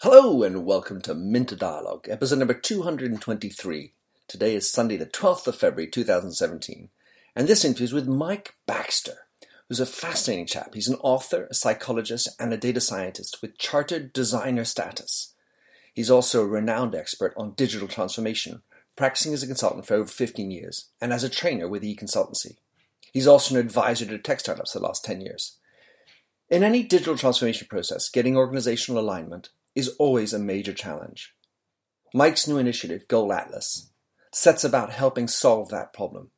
Hello and welcome to Minter Dialogue, episode number 223. Today is Sunday, the 12th of February 2017, and this interview is with Mike Baxter, who's a fascinating chap. He's an author, a psychologist, and a data scientist with chartered designer status. He's also a renowned expert on digital transformation, practicing as a consultant for over 15 years and as a trainer with Econsultancy. He's also an advisor to tech startups the last 10 years. In any digital transformation process, getting organizational alignment is always a major challenge. Mike's new initiative, Goal Atlas, sets about helping solve that problem.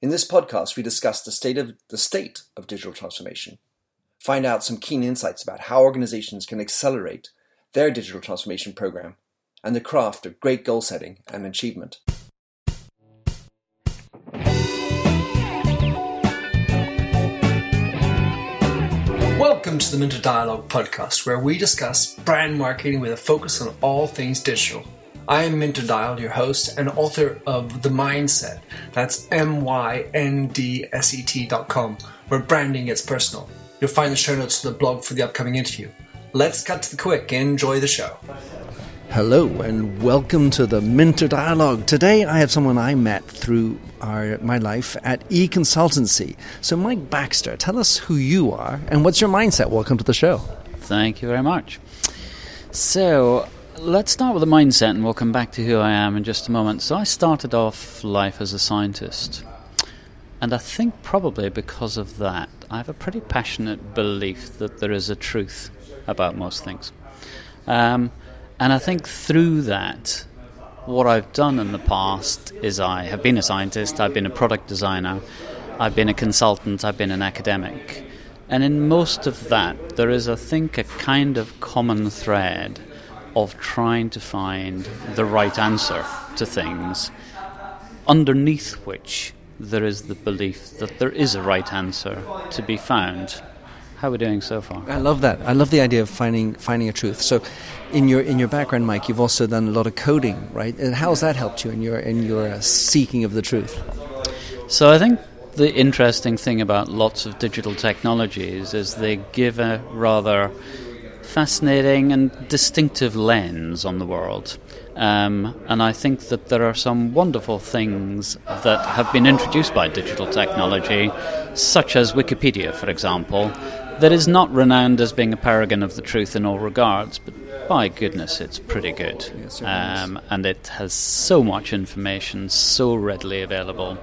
In this podcast, we discuss the state of the state of digital transformation, find out some keen insights about how organizations can accelerate their digital transformation program, and the craft of great goal setting and achievement. Welcome to the Minter Dialogue podcast, where we discuss brand marketing with a focus on all things digital. I am Minter Dial, your host and author of The Myndset. That's M Y N D S E T dot com, where branding gets personal. You'll find the show notes to the blog for the upcoming interview. Let's cut to the quick and enjoy the show. Hello and welcome to the Minter Dialogue. Today I have someone I met through our, my life at E Consultancy. So, Mike Baxter, tell us who you are and what's your mindset. Welcome to the show. Thank you very much. So, let's start with the mindset and we'll come back to who I am in just a moment. So, I started off life as a scientist. And I think probably because of that, I have a pretty passionate belief that there is a truth about most things. Um, and I think through that, what I've done in the past is I have been a scientist, I've been a product designer, I've been a consultant, I've been an academic. And in most of that, there is, I think, a kind of common thread of trying to find the right answer to things, underneath which there is the belief that there is a right answer to be found. How we're we doing so far? I love that. I love the idea of finding finding a truth. So, in your in your background, Mike, you've also done a lot of coding, right? And how has that helped you in your in your uh, seeking of the truth? So, I think the interesting thing about lots of digital technologies is they give a rather fascinating and distinctive lens on the world. Um, and I think that there are some wonderful things that have been introduced by digital technology, such as Wikipedia, for example, that is not renowned as being a paragon of the truth in all regards, but by goodness, it's pretty good. Um, and it has so much information so readily available.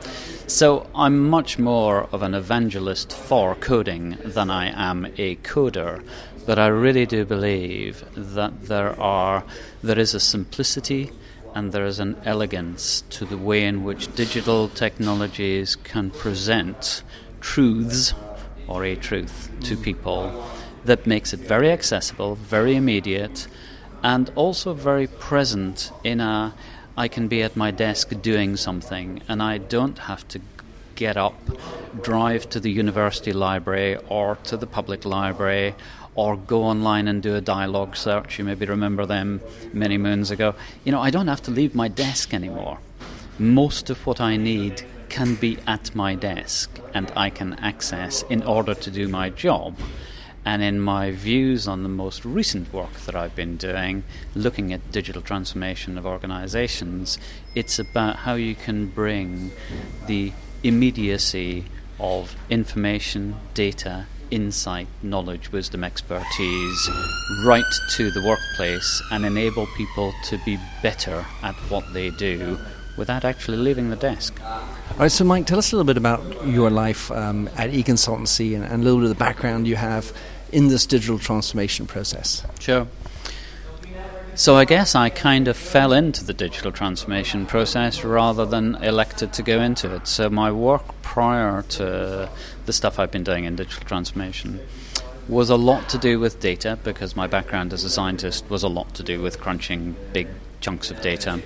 So I'm much more of an evangelist for coding than I am a coder. But I really do believe that there are there is a simplicity and there is an elegance to the way in which digital technologies can present truths or a truth to people that makes it very accessible, very immediate, and also very present in a I can be at my desk doing something and I don't have to get up, drive to the university library or to the public library or go online and do a Dialog search. You maybe remember them many moons ago. You know, I don't have to leave my desk anymore. Most of what I need can be at my desk and I can access in order to do my job. And in my views on the most recent work that I've been doing, looking at digital transformation of organizations, it's about how you can bring the immediacy of information, data, insight, knowledge, wisdom, expertise right to the workplace and enable people to be better at what they do without actually leaving the desk. All right, so Mike, tell us a little bit about your life um, at Econsultancy and, and a little bit of the background you have in this digital transformation process. Sure. So I guess I kind of fell into the digital transformation process rather than elected to go into it. So my work prior to the stuff I've been doing in digital transformation was a lot to do with data because my background as a scientist was a lot to do with crunching big chunks of data.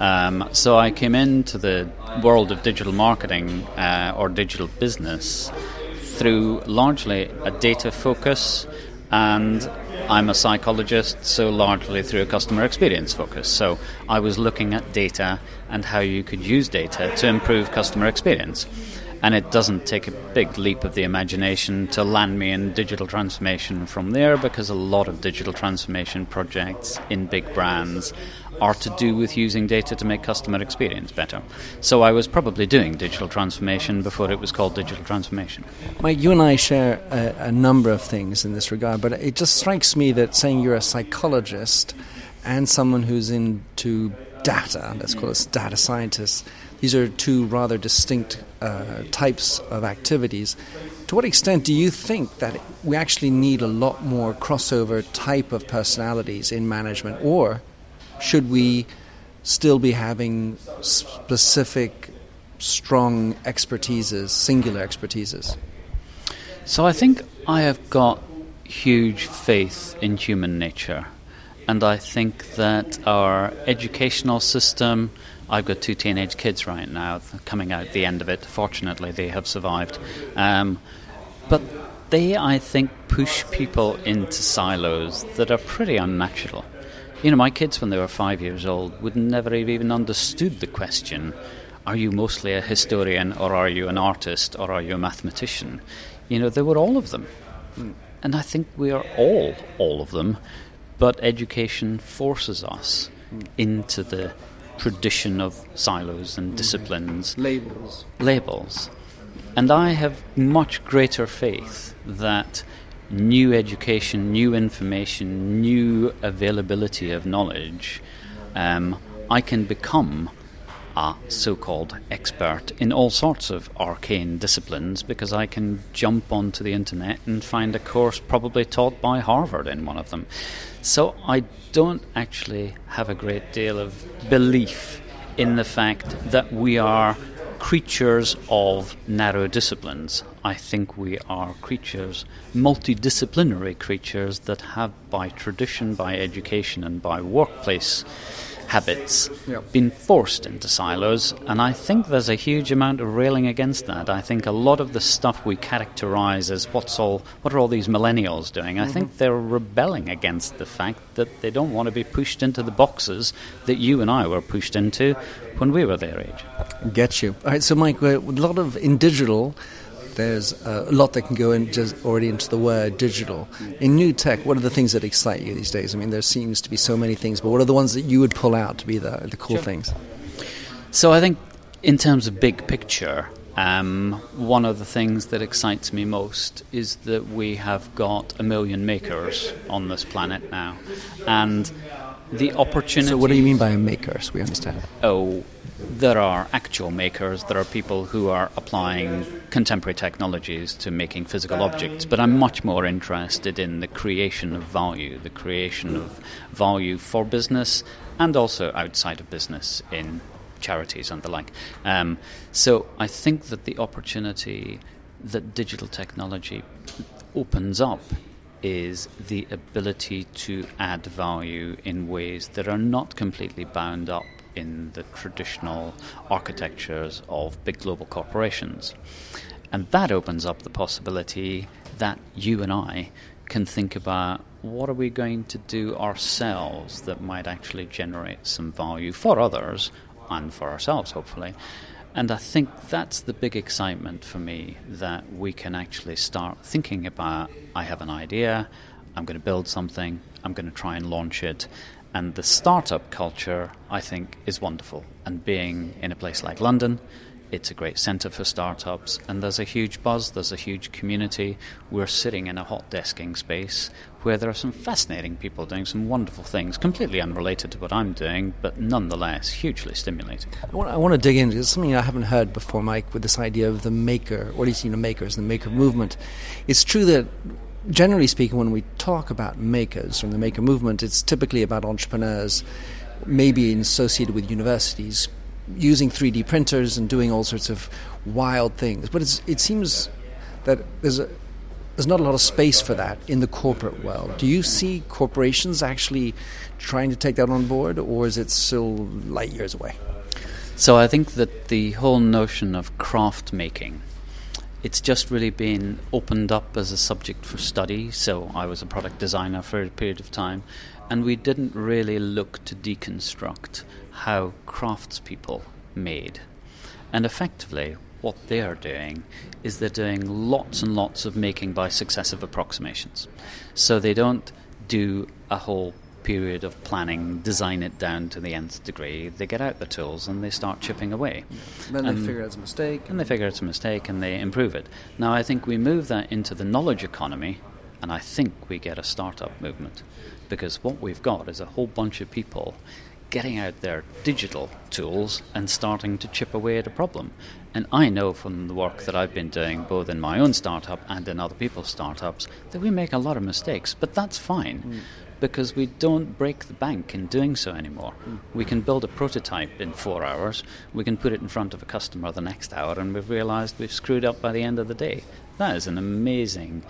Um, so I came into the world of digital marketing uh, or digital business through largely a data focus, and I'm a psychologist, so largely through a customer experience focus. So I was looking at data and how you could use data to improve customer experience. And it doesn't take a big leap of the imagination to land me in digital transformation from there because a lot of digital transformation projects in big brands are to do with using data to make customer experience better. So I was probably doing digital transformation before it was called digital transformation. Mike, you and I share a, a number of things in this regard, but it just strikes me that saying you're a psychologist and someone who's into data, let's call us data scientists, these are two rather distinct uh, types of activities. To what extent do you think that we actually need a lot more crossover type of personalities in management, or should we still be having specific, strong expertises, singular expertises? So I think I have got huge faith in human nature. And I think that our educational system, I've got two teenage kids right now coming out the end of it. Fortunately, they have survived. Um, but they, I think, push people into silos that are pretty unnatural. You know, my kids, when they were five years old, would never have even understood the question are you mostly a historian, or are you an artist, or are you a mathematician? You know, they were all of them. And I think we are all all of them, but education forces us into the tradition of silos and disciplines. Mm-hmm. Labels. Labels. And I have much greater faith that new education, new information, new availability of knowledge, um, I can become a so called expert in all sorts of arcane disciplines because I can jump onto the internet and find a course probably taught by Harvard in one of them. So I don't actually have a great deal of belief in the fact that we are creatures of narrow disciplines. I think we are creatures, multidisciplinary creatures that have, by tradition, by education, and by workplace habits Yep. been forced into silos, and I think there's a huge amount of railing against that. I think a lot of the stuff we characterize as what's all, what are all these millennials doing? I think mm-hmm. they're rebelling against the fact that they don't want to be pushed into the boxes that you and I were pushed into when we were their age. Get you. All right, so Mike, uh, a lot of in digital, there's a lot that can go in just already into the word digital. In new tech, what are the things that excite you these days? I mean, there seems to be so many things, but what are the ones that you would pull out to be the, the cool Sure. things? So I think, in terms of big picture, um, one of the things that excites me most is that we have got a million makers on this planet now, and the opportunity. So, what do you mean by a maker? So we understand. Oh, there are actual makers. There are people who are applying contemporary technologies to making physical objects. But I'm much more interested in the creation of value, the creation of value for business and also outside of business in charities and the like. Um, so I think that the opportunity that digital technology opens up is the ability to add value in ways that are not completely bound up in the traditional architectures of big global corporations. And that opens up the possibility that you and I can think about what are we going to do ourselves that might actually generate some value for others and for ourselves, hopefully. And I think that's the big excitement for me that we can actually start thinking about I have an idea, I'm going to build something, I'm going to try and launch it. And the startup culture, I think, is wonderful. And being in a place like London, it's a great centre for startups, and there's a huge buzz, there's a huge community. We're sitting in a hot desking space where there are some fascinating people doing some wonderful things, completely unrelated to what I'm doing, but nonetheless hugely stimulating. I want, I want to dig into it's something I haven't heard before, Mike, with this idea of the maker, or at least you know, makers, the maker movement. It's true that generally speaking, when we talk about makers from the maker movement, it's typically about entrepreneurs, maybe associated with universities, using 3D printers and doing all sorts of wild things. But it seems that there's a there's not a lot of space for that in the corporate world. Do you see corporations actually trying to take that on board, or is it still light years away? So I think that the whole notion of craft making, it's just really been opened up as a subject for study. So I was a product designer for a period of time, and we didn't really look to deconstruct how craftspeople made. And effectively, what they're doing is they're doing lots and lots of making by successive approximations. So they don't do a whole period of planning, design it down to the nth degree. They get out the tools and they start chipping away. Yeah. Then and they figure it's a mistake. And they figure it's a mistake and they improve it. Now, I think we move that into the knowledge economy, and I think we get a startup movement. Because what we've got is a whole bunch of people getting out their digital tools and starting to chip away at a problem. And I know from the work that I've been doing, both in my own startup and in other people's startups, that we make a lot of mistakes, but that's fine. Mm. Because we don't break the bank in doing so anymore. Mm. We can build a prototype in four hours, we can put it in front of a customer the next hour, and we've realized we've screwed up by the end of the day. That is an amazing,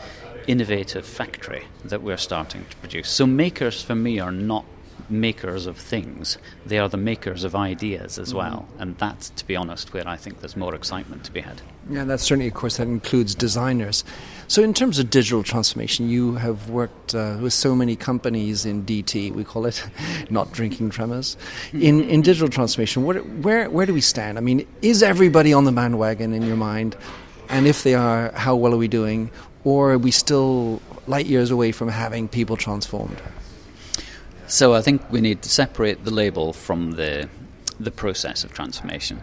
innovative factory that we're starting to produce. So, makers for me are not makers of things. They are the makers of ideas as mm-hmm. well. And that's, to be honest, where I think there's more excitement to be had. Yeah, that's certainly, of course, that includes designers. So, in terms of digital transformation, you have worked uh, with so many companies in DT, we call it, not drinking tremors. In, in digital transformation, where, where, where do we stand? I mean, is everybody on the bandwagon in your mind? And if they are, how well are we doing? Or are we still light years away from having people transformed? So I think we need to separate the label from the the process of transformation.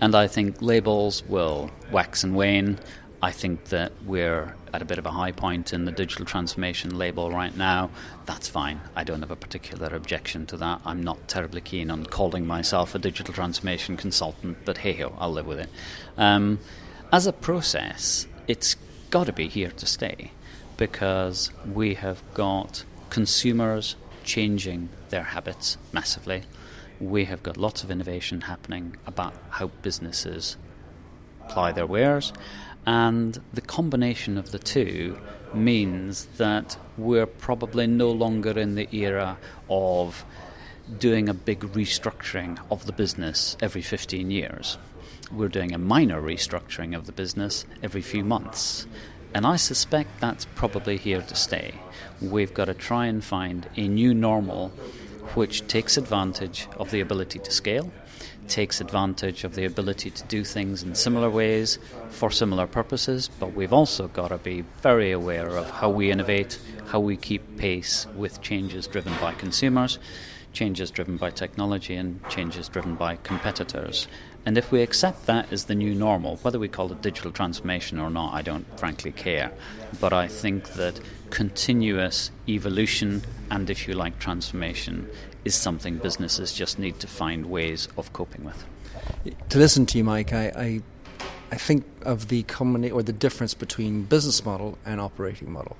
And I think labels will wax and wane. I think that we're at a bit of a high point in the digital transformation label right now. That's fine. I don't have a particular objection to that. I'm not terribly keen on calling myself a digital transformation consultant, but hey ho, I'll live with it. Um, as a process, it's got to be here to stay because we have got consumers changing their habits massively. We have got lots of innovation happening about how businesses apply their wares, and the combination of the two means that we're probably no longer in the era of doing a big restructuring of the business every 15 years. We're doing a minor restructuring of the business every few months. And I suspect that's probably here to stay. We've got to try and find a new normal which takes advantage of the ability to scale, takes advantage of the ability to do things in similar ways for similar purposes, but we've also got to be very aware of how we innovate, how we keep pace with changes driven by consumers, changes driven by technology, and changes driven by competitors. And if we accept that as the new normal, whether we call it digital transformation or not, I don't frankly care. But I think that continuous evolution and, if you like, transformation is something businesses just need to find ways of coping with. To listen to you, Mike, I, I, I think of the common or the difference between business model and operating model.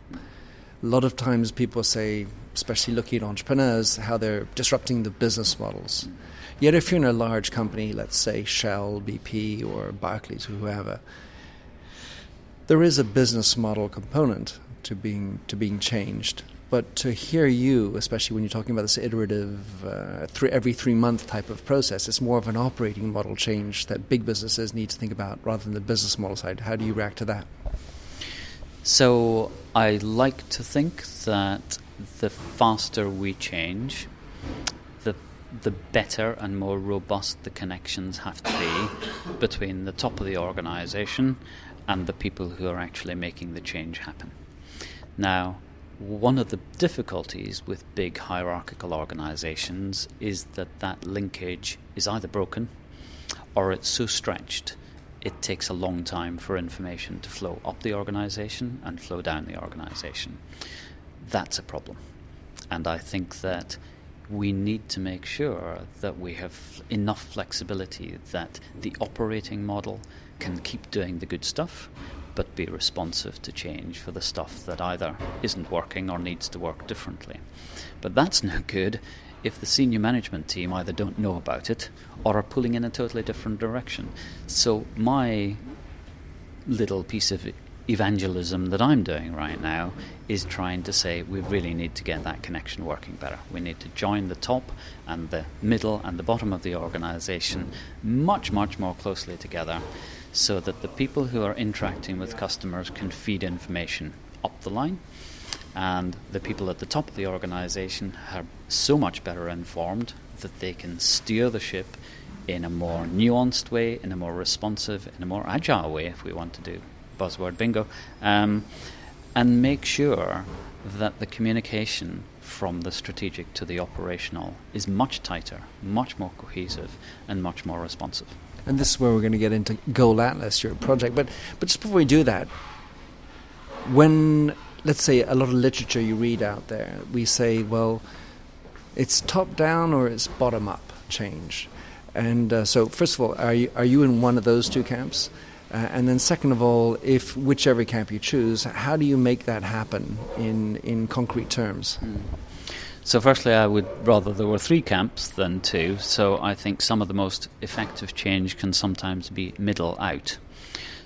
A lot of times people say, especially looking at entrepreneurs, how they're disrupting the business models. Yet, if you're in a large company, let's say Shell, BP, or Barclays, or whoever, there is a business model component to being to being changed. But to hear you, especially when you're talking about this iterative, uh, three, every three month type of process, it's more of an operating model change that big businesses need to think about rather than the business model side. How do you react to that? So I like to think that the faster we change, the the better and more robust the connections have to be between the top of the organization and the people who are actually making the change happen. Now, one of the difficulties with big hierarchical organizations is that that linkage is either broken or it's so stretched it takes a long time for information to flow up the organization and flow down the organization. That's a problem. And I think that we need to make sure that we have enough flexibility that the operating model can keep doing the good stuff but be responsive to change for the stuff that either isn't working or needs to work differently. But that's no good if the senior management team either don't know about it or are pulling in a totally different direction. So, my little piece of evangelism that I'm doing right now is trying to say we really need to get that connection working better. We need to join the top and the middle and the bottom of the organization much, much more closely together so that the people who are interacting with customers can feed information up the line and the people at the top of the organization are so much better informed that they can steer the ship in a more nuanced way, in a more responsive, in a more agile way, if we want to do buzzword bingo, um, and make sure that the communication from the strategic to the operational is much tighter, much more cohesive, and much more responsive. And this is where we're going to get into Goal Atlas, your project. But but just before we do that, when let's say a lot of literature you read out there, we say, well, it's top down or it's bottom up change. And uh, so, first of all, are you, are you in one of those two camps? Uh, and then, second of all, if whichever camp you choose, how do you make that happen in, in concrete terms? Mm. So, firstly, I would rather there were three camps than two. So, I think some of the most effective change can sometimes be middle out.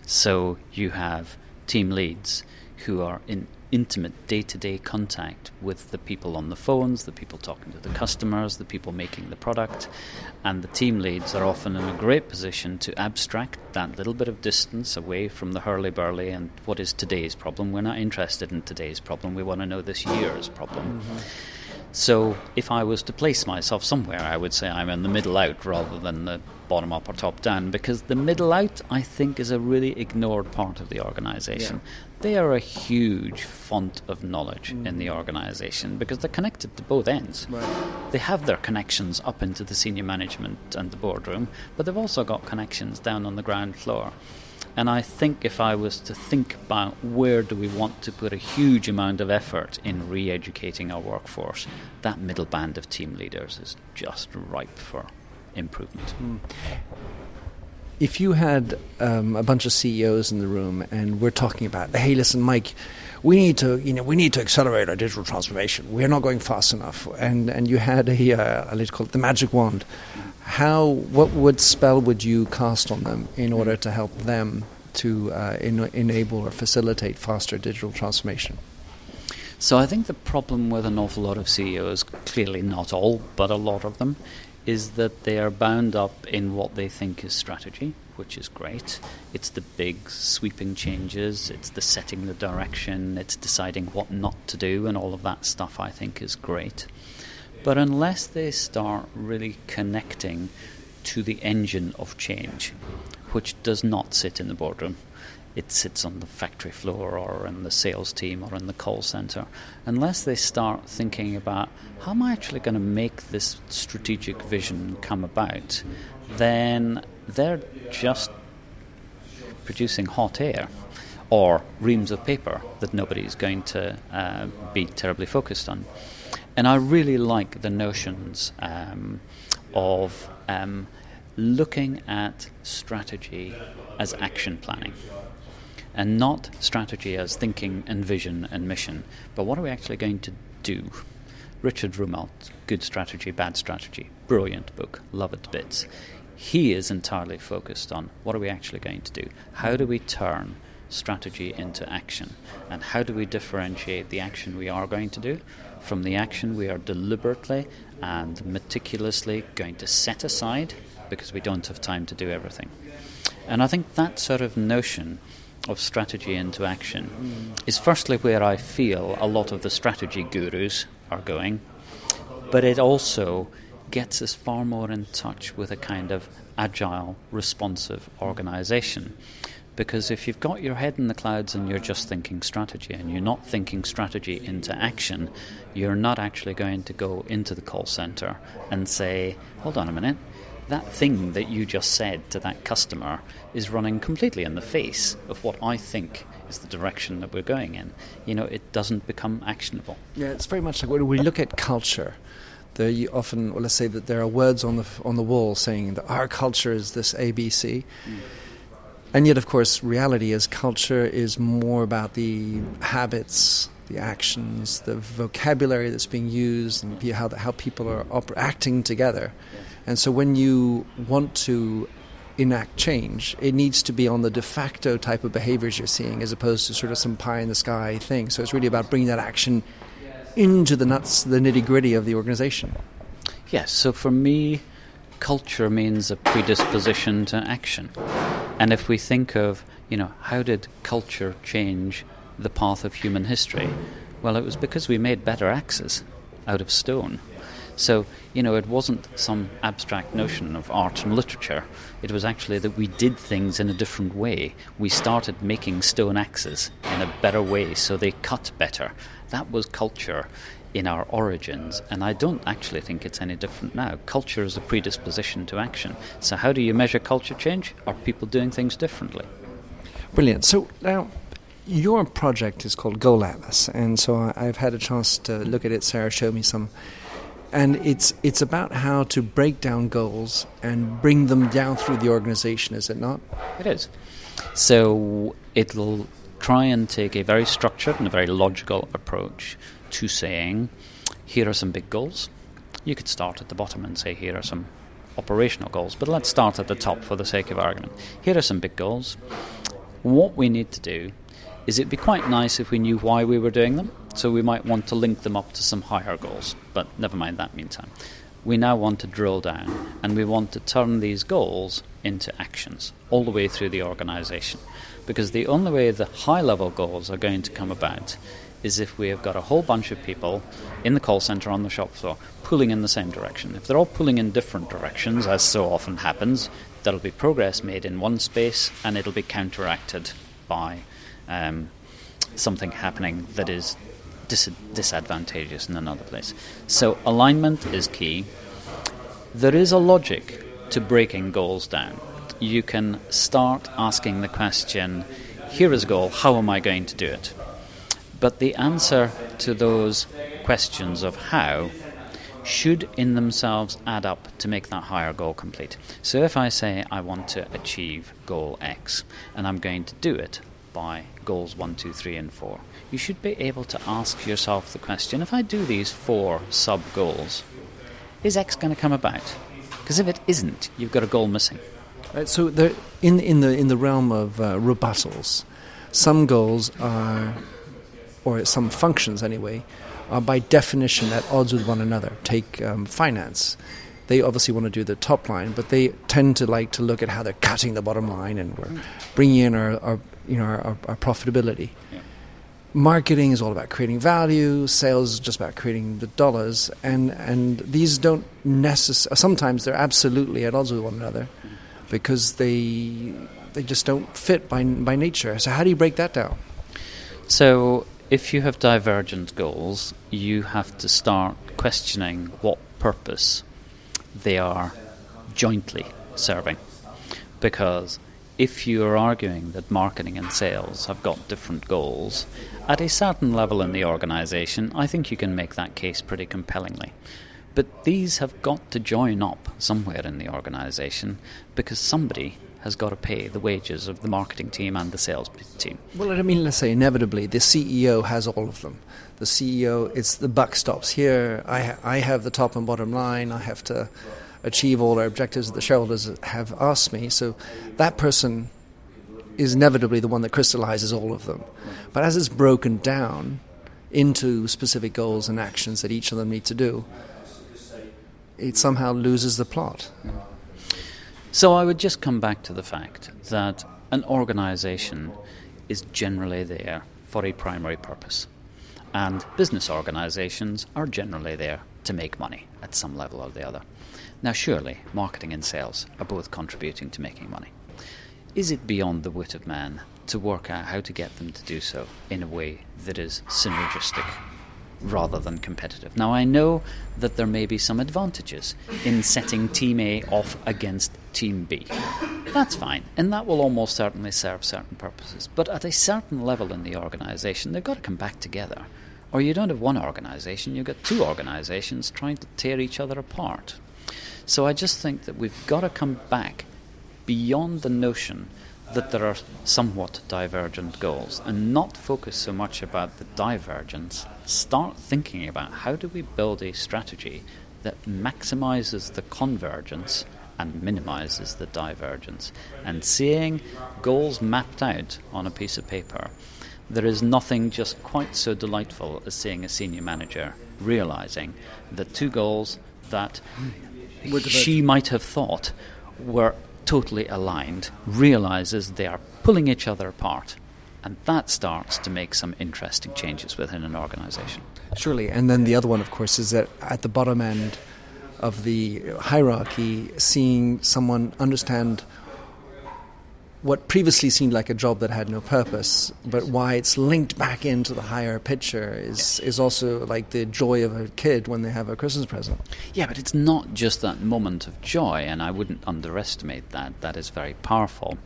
So, you have team leads who are in intimate day to day contact with the people on the phones, the people talking to the customers, the people making the product. And the team leads are often in a great position to abstract that little bit of distance away from the hurly burly and what is today's problem. We're not interested in today's problem, we want to know this year's problem. Mm-hmm. So if I was to place myself somewhere, I would say I'm in the middle out rather than the bottom up or top down because the middle out, I think, is a really ignored part of the organization. Yeah. They are a huge font of knowledge mm. in the organization because they're connected to both ends. Right. They have their connections up into the senior management and the boardroom, but they've also got connections down on the ground floor. And I think if I was to think about where do we want to put a huge amount of effort in re educating our workforce, that middle band of team leaders is just ripe for improvement. Mm. If you had um, a bunch of CEOs in the room and we're talking about, hey, listen, Mike, we need to, you know, we need to accelerate our digital transformation. We're not going fast enough. And and you had a, uh, let's call it the magic wand how what would spell would you cast on them in order to help them to uh, enable or facilitate faster digital transformation? So I think the problem with an awful lot of CEOs, clearly not all, but a lot of them, is that they are bound up in what they think is strategy, which is great. It's the big sweeping changes, it's the setting the direction, it's deciding what not to do, and all of that stuff I think is great. But unless they start really connecting to the engine of change, which does not sit in the boardroom, it sits on the factory floor or in the sales team or in the call center. Unless they start thinking about how am I actually going to make this strategic vision come about, then they're just producing hot air or reams of paper that nobody's going to uh, be terribly focused on. And I really like the notions um, of um, looking at strategy as action planning and not strategy as thinking and vision and mission, but what are we actually going to do? Richard Rumelt, Good Strategy, Bad Strategy, brilliant book, love it bits. He is entirely focused on what are we actually going to do? How do we turn strategy into action? And how do we differentiate the action we are going to do from the action we are deliberately and meticulously going to set aside because we don't have time to do everything. And I think that sort of notion of strategy into action is firstly where I feel a lot of the strategy gurus are going, but it also gets us far more in touch with a kind of agile, responsive organization. Because if you've got your head in the clouds and you're just thinking strategy and you're not thinking strategy into action, you're not actually going to go into the call center and say, hold on a minute, that thing that you just said to that customer is running completely in the face of what I think is the direction that we're going in. You know, it doesn't become actionable. Yeah, it's very much like when we look at culture. There you often, well, let's say that there are words on the on the wall saying that our culture is this ABC. Mm and yet, of course, reality is culture is more about the habits, the actions, the vocabulary that's being used, and how, how people are op- acting together. And so, when you want to enact change, it needs to be on the de facto type of behaviors you're seeing as opposed to sort of some pie in the sky thing. So, it's really about bringing that action into the nuts, the nitty gritty of the organization. Yes, so for me, culture means a predisposition to action. And if we think of, you know, how did culture change the path of human history? Well, it was because we made better axes out of stone. So, you know, it wasn't some abstract notion of art and literature. It was actually that we did things in a different way. We started making stone axes in a better way so they cut better. That was culture in our origins, and I don't actually think it's any different now. Culture is a predisposition to action. So, how do you measure culture change? Are people doing things differently? Brilliant. So, now your project is called Goal Atlas, and so I've had a chance to look at it. Sarah showed me some, and it's it's about how to break down goals and bring them down through the organization. Is it not? It is. So it'll try and take a very structured and a very logical approach to saying, here are some big goals. You could start at the bottom and say, here are some operational goals, but let's start at the top for the sake of argument. Here are some big goals. What we need to do is it'd be quite nice if we knew why we were doing them. So we might want to link them up to some higher goals, but never mind that meantime. We now want to drill down and we want to turn these goals into actions all the way through the organization. Because the only way the high level goals are going to come about is if we have got a whole bunch of people in the call center on the shop floor pulling in the same direction. If they're all pulling in different directions, as so often happens, there'll be progress made in one space and it'll be counteracted by um, something happening that is dis- disadvantageous in another place. So alignment is key. There is a logic to breaking goals down. You can start asking the question here is a goal, how am I going to do it? But the answer to those questions of how should in themselves add up to make that higher goal complete. So if I say I want to achieve goal X and I'm going to do it by goals 1, 2, 3, and 4. You should be able to ask yourself the question if I do these four sub goals, is X going to come about? Because if it isn't, you've got a goal missing. Right, so there, in, in, the, in the realm of uh, rebuttals, some goals are, or some functions anyway, are by definition at odds with one another. Take um, finance they obviously want to do the top line, but they tend to like to look at how they're cutting the bottom line and we're bringing in our, our you know, our, our profitability. Marketing is all about creating value. Sales is just about creating the dollars, and and these don't necessarily. Sometimes they're absolutely at odds with one another, because they they just don't fit by by nature. So how do you break that down? So if you have divergent goals, you have to start questioning what purpose they are jointly serving, because if you are arguing that marketing and sales have got different goals, at a certain level in the organization, I think you can make that case pretty compellingly. But these have got to join up somewhere in the organization because somebody has got to pay the wages of the marketing team and the sales team. Well, I mean, let's say inevitably the CEO has all of them. The CEO, it's the buck stops here. I, ha- I have the top and bottom line. I have to achieve all our objectives that the shareholders have asked me. So that person is inevitably the one that crystallizes all of them. But as it's broken down into specific goals and actions that each of them need to do, it somehow loses the plot. So I would just come back to the fact that an organization is generally there for a primary purpose. And business organizations are generally there to make money at some level or the other. Now, surely marketing and sales are both contributing to making money. Is it beyond the wit of man to work out how to get them to do so in a way that is synergistic rather than competitive? Now, I know that there may be some advantages in setting Team A off against Team B. That's fine, and that will almost certainly serve certain purposes. But at a certain level in the organisation, they've got to come back together. Or you don't have one organisation, you've got two organisations trying to tear each other apart. So I just think that we've got to come back beyond the notion that there are somewhat divergent goals and not focus so much about the divergence. Start thinking about how do we build a strategy that maximizes the convergence and minimizes the divergence. And seeing goals mapped out on a piece of paper, there is nothing just quite so delightful as seeing a senior manager realizing that two goals that she might have thought were totally aligned realizes they are pulling each other apart And that starts to make some interesting changes within an organization. Surely. And then the other one, of course, is that at the bottom end of the hierarchy, seeing someone understand what previously seemed like a job that had no purpose, but why it's linked back into the higher picture is is also like the joy of a kid when they have a Christmas present. Yeah, but it's not just that moment of joy, and I wouldn't underestimate that. That is very powerful.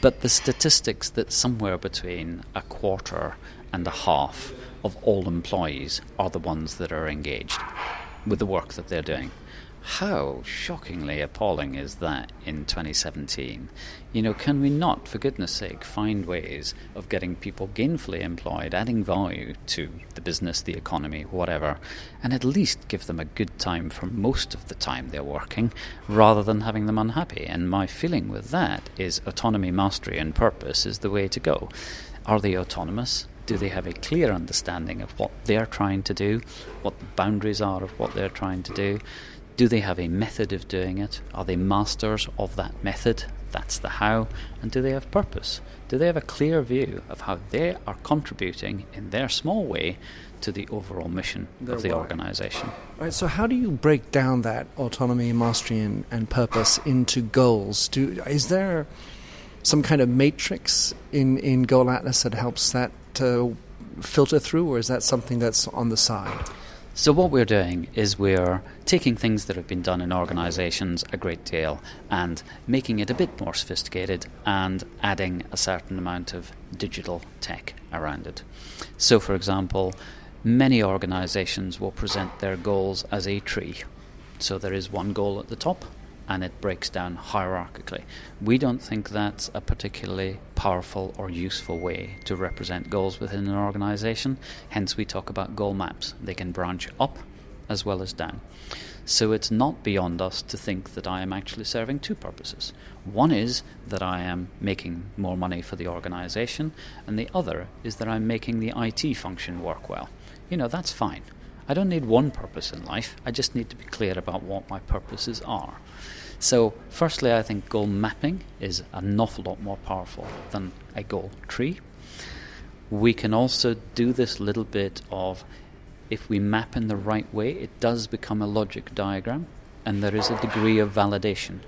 But the statistics that somewhere between a quarter and a half of all employees are the ones that are engaged with the work that they're doing. How shockingly appalling is that in 2017? You know, can we not, for goodness sake, find ways of getting people gainfully employed, adding value to the business, the economy, whatever, and at least give them a good time for most of the time they're working, rather than having them unhappy? And my feeling with that is autonomy, mastery, and purpose is the way to go. Are they autonomous? Do they have a clear understanding of what they're trying to do, what the boundaries are of what they're trying to do? Do they have a method of doing it? Are they masters of that method? That's the how. And do they have purpose? Do they have a clear view of how they are contributing in their small way to the overall mission Their of the organization? Right. So, how do you break down that autonomy, mastery, and, and purpose into goals? Do is there some kind of matrix in in Goal Atlas that helps that to filter through, or is that something that's on the side? So, what we're doing is we're taking things that have been done in organizations a great deal and making it a bit more sophisticated and adding a certain amount of digital tech around it. So, for example, many organizations will present their goals as a tree. So, there is one goal at the top and it breaks down hierarchically. We don't think that's a particularly powerful or useful way to represent goals within an organization. Hence, we talk about goal maps. They can branch up as well as down. So, it's not beyond us to think that I am actually serving two purposes. One is that I am making more money for the organization, and the other is that I'm making the IT function work well. You know, that's fine. I don't need one purpose in life, I just need to be clear about what my purposes are. So, firstly, I think goal mapping is an awful lot more powerful than a goal tree. We can also do this little bit of if we map in the right way, it does become a logic diagram, and there is a degree of validation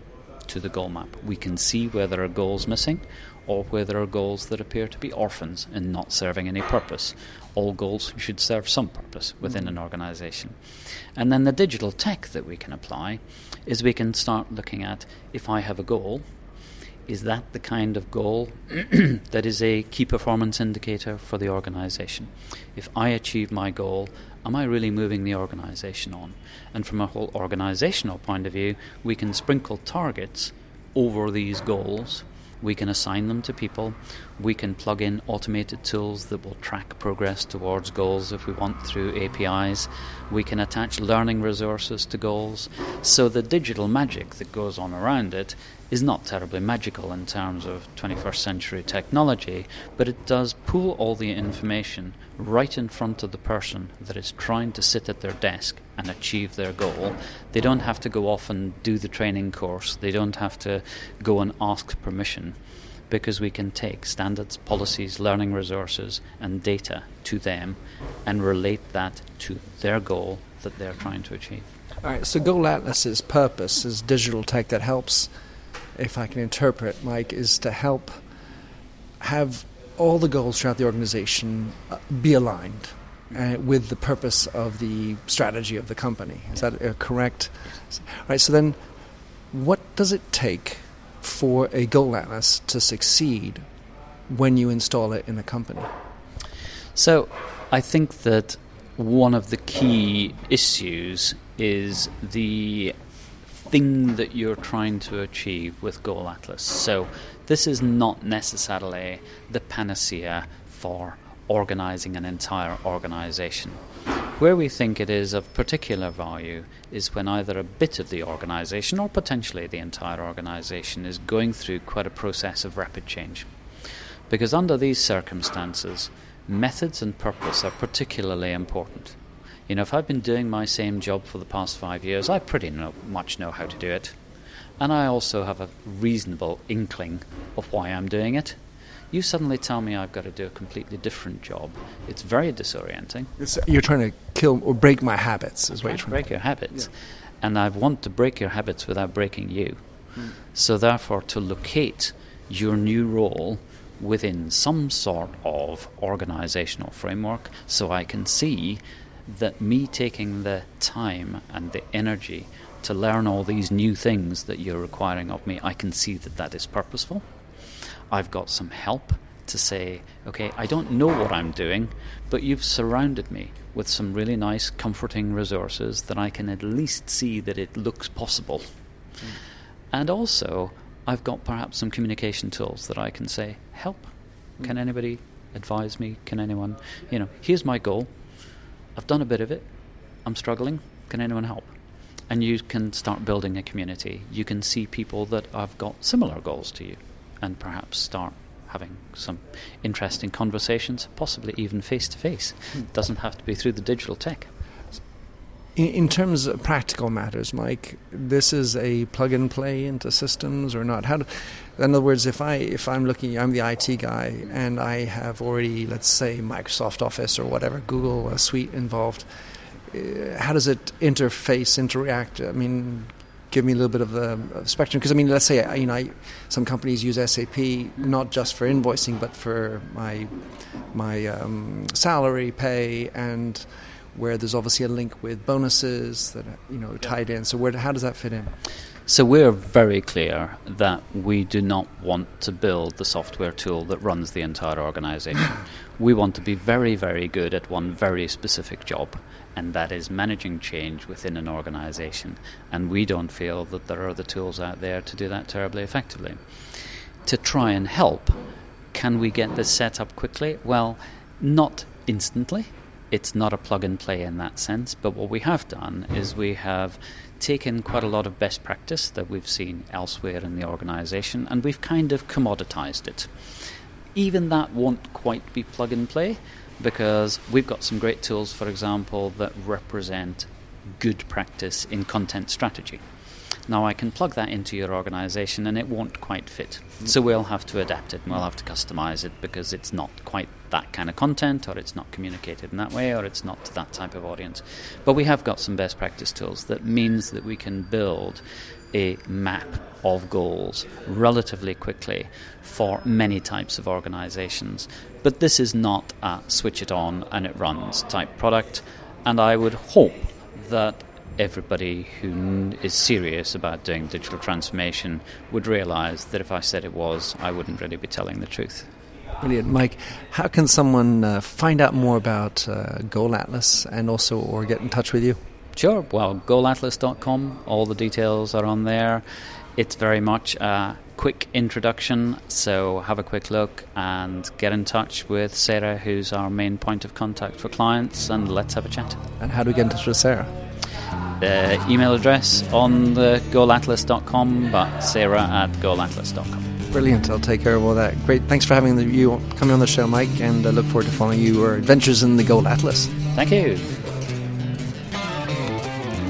to the goal map. We can see where there are goals missing or where there are goals that appear to be orphans and not serving any purpose. All goals should serve some purpose within an mm. organization. And then the digital tech that we can apply is we can start looking at if I have a goal, is that the kind of goal that is a key performance indicator for the organization? If I achieve my goal, am I really moving the organization on? And from a whole organizational point of view, we can sprinkle targets over these goals. We can assign them to people. We can plug in automated tools that will track progress towards goals if we want through APIs. We can attach learning resources to goals. So the digital magic that goes on around it is not terribly magical in terms of 21st century technology, but it does pull all the information right in front of the person that is trying to sit at their desk and achieve their goal. They don't have to go off and do the training course, they don't have to go and ask permission. Because we can take standards, policies, learning resources, and data to them and relate that to their goal that they're trying to achieve. All right. So, Goal Atlas's purpose is digital tech that helps, if I can interpret, Mike, is to help have all the goals throughout the organization uh, be aligned uh, with the purpose of the strategy of the company. Is that uh, correct? All right. So then, what does it take for a goal atlas to succeed when you install it in a company? So, I think that one of the key issues is the thing that you're trying to achieve with Goal Atlas. So, this is not necessarily the panacea for organizing an entire organization. Where we think it is of particular value is when either a bit of the organization or potentially the entire organization is going through quite a process of rapid change. Because under these circumstances, methods and purpose are particularly important. You know, if I've been doing my same job for the past five years, I pretty know, much know how to do it. And I also have a reasonable inkling of why I'm doing it. You suddenly tell me I've got to do a completely different job. It's very disorienting. It's, you're trying to kill or break my habits, is what you're trying break your habits. And I want to break your habits without breaking you. Hmm. So, therefore, to locate your new role within some sort of organizational framework so I can see that me taking the time and the energy to learn all these new things that you're requiring of me, I can see that that is purposeful. I've got some help to say, okay, I don't know what I'm doing, but you've surrounded me with some really nice, comforting resources that I can at least see that it looks possible. Mm. And also, I've got perhaps some communication tools that I can say, help. Can anybody advise me? Can anyone, you know, here's my goal. I've done a bit of it. I'm struggling. Can anyone help? And you can start building a community. You can see people that have got similar goals to you and perhaps start having some interesting conversations, possibly even face to face. Doesn't have to be through the digital tech. In, in, terms of practical matters, Mike, this is a plug and play into systems or not? How do, in other words, if I if I'm looking, I'm the IT guy, and I have already, let's say, Microsoft Office or whatever Google Suite involved. Uh, how does it interface, interact? I mean, give me a little bit of the spectrum because I mean, let's say you know, I, some companies use SAP not just for invoicing, but for my my um, salary pay and where there's obviously a link with bonuses that you know tied in. So where how does that fit in? So we're very clear that we do not want to build the software tool that runs the entire organization. we want to be very, very good at one very specific job, and that is managing change within an organization. And we don't feel that there are the tools out there to do that terribly effectively. To try and help, can we get this set up quickly? Well, not instantly it's not a plug and play in that sense. But what we have done is we have taken quite a lot of best practice that we've seen elsewhere in the organization and we've kind of commoditized it. Even that won't quite be plug and play because we've got some great tools, for example, that represent good practice in content strategy. Now I can plug that into your organization and it won't quite fit. So mm. we'll have to adapt it and we'll have to customize it because it's not quite that kind of content or it's not communicated in that way or it's not to that type of audience. But we have got some best practice tools that means that we can build a map of goals relatively quickly for many types of organizations. But this is not a switch it on and it runs type product. And I would hope that everybody who is serious about doing digital transformation would realize that if I said it was, I wouldn't really be telling the truth. Brilliant, Mike. How can someone uh, find out more about uh, Goal Atlas and also or get in touch with you? Sure. Well, goalatlas.com. All the details are on there. It's very much a quick introduction, so have a quick look and get in touch with Sarah, who's our main point of contact for clients, and let's have a chat. And how do we get in touch with Sarah? uh, email address on the goalatlas.com, but sarah at goalatlas.com. Brilliant. I'll take care of all that. Great. Thanks for having the, you coming on the show, Mike, and I look forward to following your adventures in the Goal Atlas. Thank you.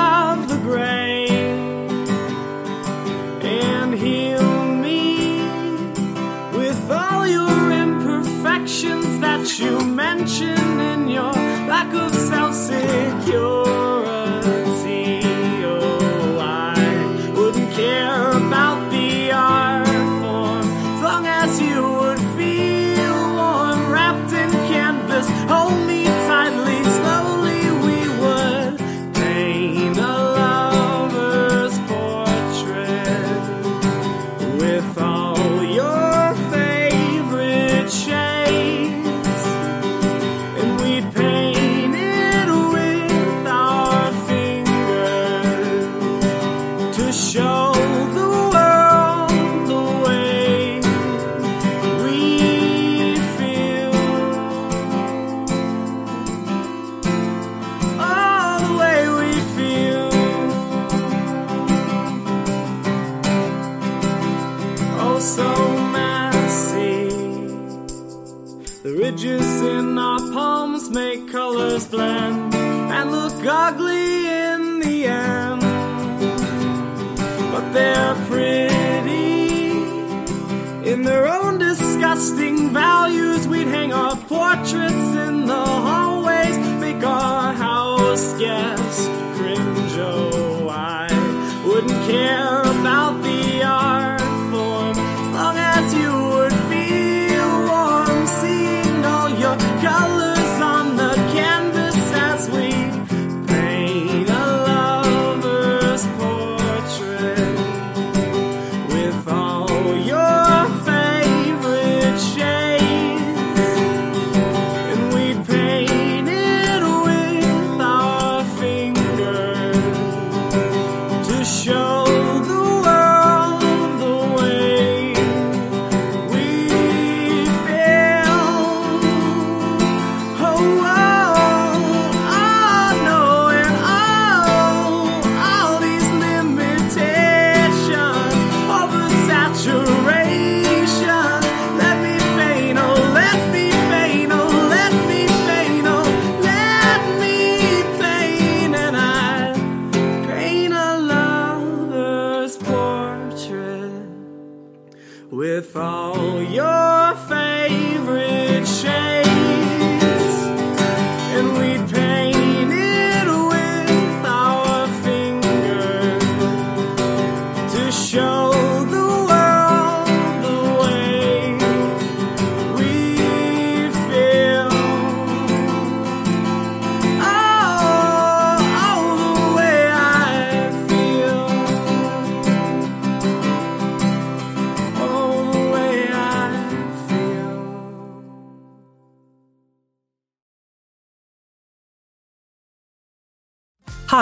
of the gray and heal me with all your imperfections that you mention in your lack of self secure.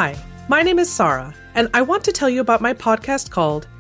Hi, my name is Sarah, and I want to tell you about my podcast called